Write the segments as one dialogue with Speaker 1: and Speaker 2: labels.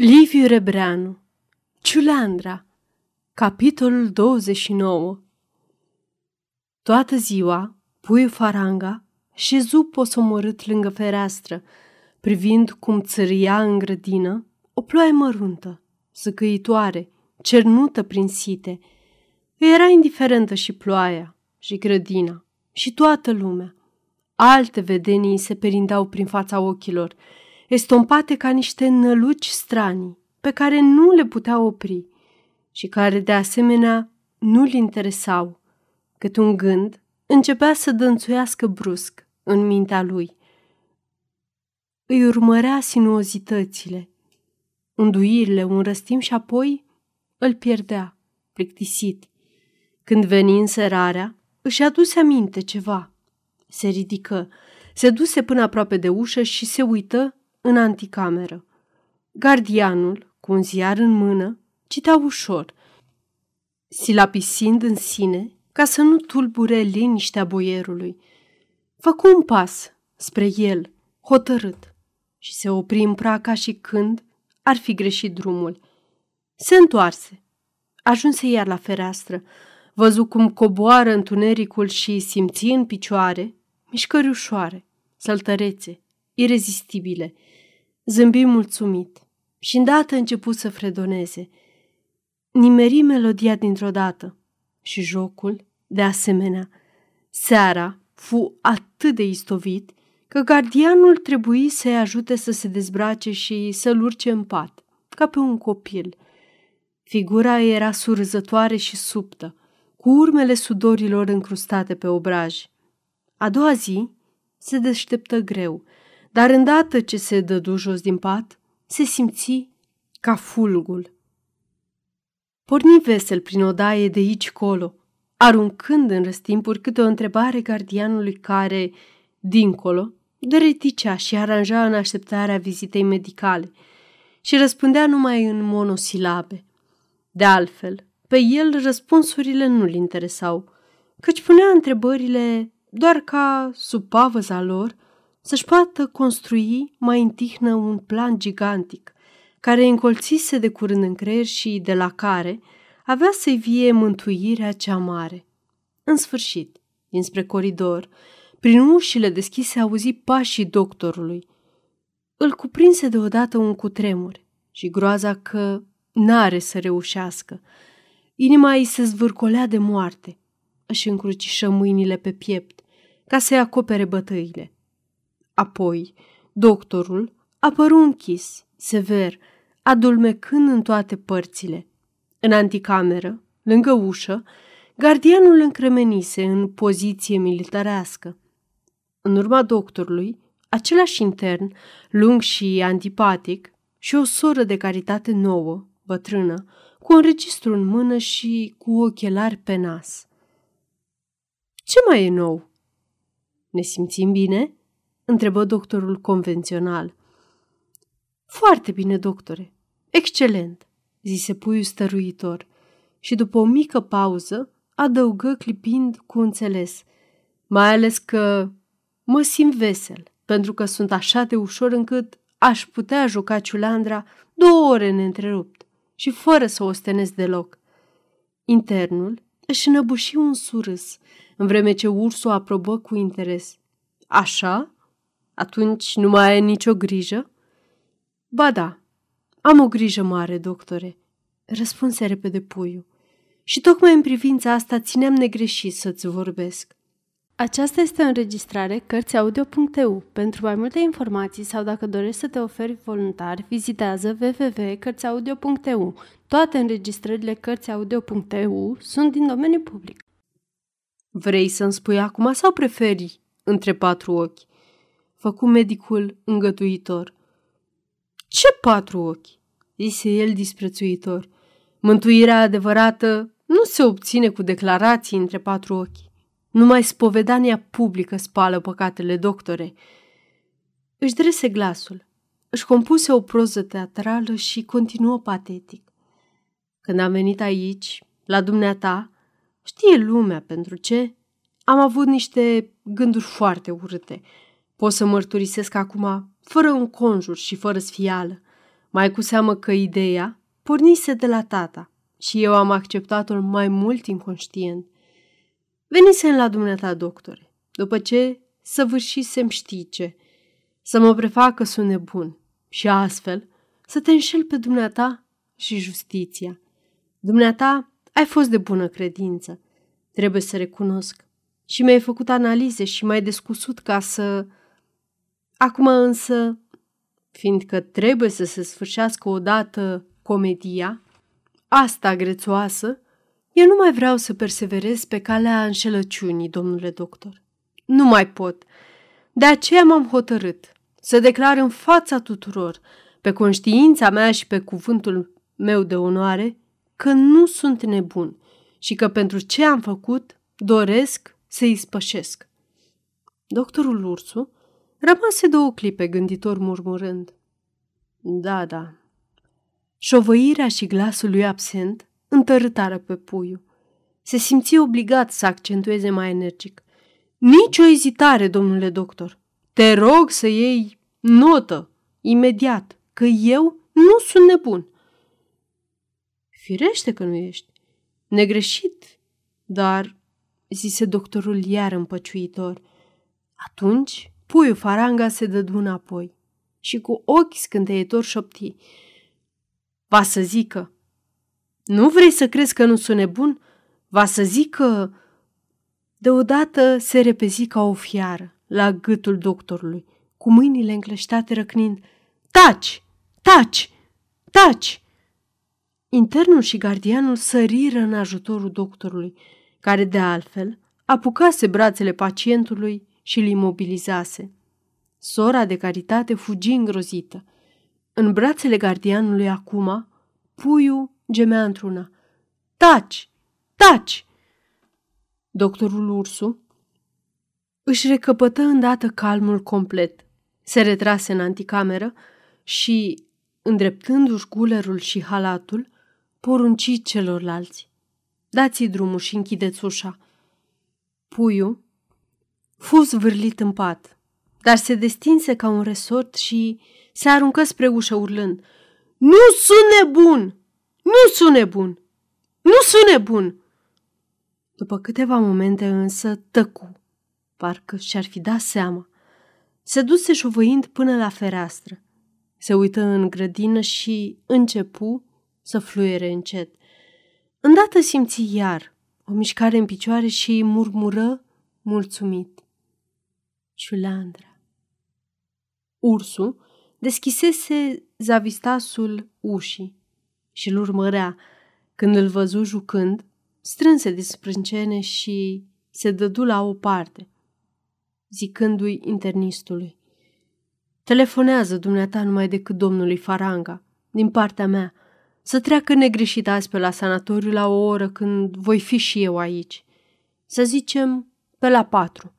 Speaker 1: Liviu Rebreanu Ciuleandra Capitolul 29 Toată ziua, puiul faranga șezu posomorât lângă fereastră, privind cum țăria în grădină o ploaie măruntă, zăcăitoare, cernută prin site. Îi era indiferentă și ploaia, și grădina, și toată lumea. Alte vedenii se perindeau prin fața ochilor – estompate ca niște năluci stranii, pe care nu le putea opri și care, de asemenea, nu-l interesau, cât un gând începea să dănțuiască brusc în mintea lui. Îi urmărea sinuozitățile, înduirile un răstim și apoi îl pierdea, plictisit. Când veni înserarea, își aduse aminte ceva. Se ridică, se duse până aproape de ușă și se uită în anticameră. Gardianul, cu un ziar în mână, citea ușor, silapisind în sine ca să nu tulbure liniștea boierului. Făcu un pas spre el, hotărât, și se opri în praca și când ar fi greșit drumul. Se întoarse. Ajunse iar la fereastră, văzu cum coboară întunericul și simți în picioare mișcări ușoare, săltărețe, irezistibile – Zâmbi mulțumit și îndată început să fredoneze. Nimeri melodia dintr-o dată și jocul, de asemenea. Seara fu atât de istovit că gardianul trebuie să-i ajute să se dezbrace și să-l urce în pat, ca pe un copil. Figura era surzătoare și subtă, cu urmele sudorilor încrustate pe obraj. A doua zi se deșteptă greu – dar îndată ce se dădu jos din pat, se simți ca fulgul. Porni vesel prin odaie de aici colo, aruncând în răstimpuri câte o întrebare gardianului care, dincolo, dăreticea și aranja în așteptarea vizitei medicale și răspundea numai în monosilabe. De altfel, pe el răspunsurile nu-l interesau, căci punea întrebările doar ca, sub pavăza lor, să-și poată construi mai întihnă un plan gigantic, care încolțise de curând în creier și de la care avea să-i vie mântuirea cea mare. În sfârșit, dinspre coridor, prin ușile deschise auzi pașii doctorului. Îl cuprinse deodată un cutremur și groaza că n-are să reușească. Inima îi se zvârcolea de moarte. Își încrucișă mâinile pe piept ca să-i acopere bătăile. Apoi, doctorul apăru închis, sever, adulmecând în toate părțile. În anticameră, lângă ușă, gardianul încremenise în poziție militarească. În urma doctorului, același intern, lung și antipatic, și o soră de caritate nouă, bătrână, cu un registru în mână și cu ochelari pe nas. Ce mai e nou? Ne simțim bine?" Întrebă doctorul convențional. Foarte bine, doctore. Excelent, zise puiul stăruitor și după o mică pauză adăugă clipind cu înțeles, mai ales că mă simt vesel, pentru că sunt așa de ușor încât aș putea juca ciulandra două ore neîntrerupt și fără să o stenesc deloc. Internul își înăbuși un surâs, în vreme ce ursul aprobă cu interes. Așa? Atunci nu mai ai nicio grijă? Ba da, am o grijă mare, doctore, răspunse repede puiul. Și tocmai în privința asta țineam negreșit să-ți vorbesc. Aceasta este o înregistrare Cărțiaudio.eu. Pentru mai multe informații sau dacă dorești să te oferi voluntar, vizitează www.cărțiaudio.eu. Toate înregistrările Cărțiaudio.eu sunt din domeniu public. Vrei să-mi spui acum sau preferi între patru ochi? Făcu medicul îngătuitor. Ce patru ochi? zise el disprețuitor. Mântuirea adevărată nu se obține cu declarații între patru ochi. Numai spovedania publică spală păcatele, doctore. Își drese glasul, își compuse o proză teatrală și continuă patetic. Când am venit aici, la dumneata, știe lumea pentru ce, am avut niște gânduri foarte urâte – Pot să mărturisesc acum, fără un conjur și fără sfială. Mai cu seamă că ideea pornise de la tata și eu am acceptat-o mai mult inconștient. Venisem la dumneata, doctore, după ce săvârșisem știi ce, să mă prefac că sunt nebun și astfel să te înșel pe dumneata și justiția. Dumneata ai fost de bună credință, trebuie să recunosc. Și mi-ai făcut analize și mai descusut ca să... Acum însă, fiindcă trebuie să se sfârșească odată comedia, asta grețoasă, eu nu mai vreau să perseverez pe calea înșelăciunii, domnule doctor. Nu mai pot. De aceea m-am hotărât să declar în fața tuturor, pe conștiința mea și pe cuvântul meu de onoare, că nu sunt nebun și că pentru ce am făcut doresc să-i spășesc. Doctorul Ursu rămase două clipe gânditor murmurând. Da, da. Șovăirea și glasul lui absent întărâtară pe puiu. Se simți obligat să accentueze mai energic. Nici o ezitare, domnule doctor. Te rog să iei notă, imediat, că eu nu sunt nebun. Firește că nu ești. Negreșit, dar, zise doctorul iar împăciuitor. Atunci, puiul faranga se dădu înapoi și cu ochi scânteitor șopti. Va să zică, nu vrei să crezi că nu sunt nebun? Va să zică... Deodată se repezi ca o fiară la gâtul doctorului, cu mâinile încleștate răcnind. Taci! Taci! Taci! Internul și gardianul săriră în ajutorul doctorului, care de altfel apucase brațele pacientului și îl imobilizase. Sora de caritate fugi îngrozită. În brațele gardianului acum, puiul gemea într-una. Taci! Taci! Doctorul Ursu își recăpătă îndată calmul complet. Se retrase în anticameră și, îndreptându-și gulerul și halatul, porunci celorlalți. Dați-i drumul și închideți ușa. Puiul fu zvârlit în pat, dar se destinse ca un resort și se aruncă spre ușă urlând. Nu sunt nebun! Nu sunt nebun! Nu sunt nebun! După câteva momente însă tăcu, parcă și-ar fi dat seama. Se duse șovăind până la fereastră. Se uită în grădină și începu să fluiere încet. Îndată simți iar o mișcare în picioare și murmură mulțumit. Ciulandra. Ursul deschisese zavistasul ușii și îl urmărea. Când îl văzu jucând, strânse de sprâncene și se dădu la o parte, zicându-i internistului. Telefonează dumneata numai decât domnului Faranga, din partea mea, să treacă negreșit azi pe la sanatoriu la o oră când voi fi și eu aici. Să zicem pe la patru.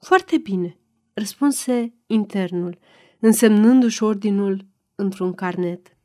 Speaker 1: Foarte bine, răspunse internul, însemnându-și ordinul într-un carnet.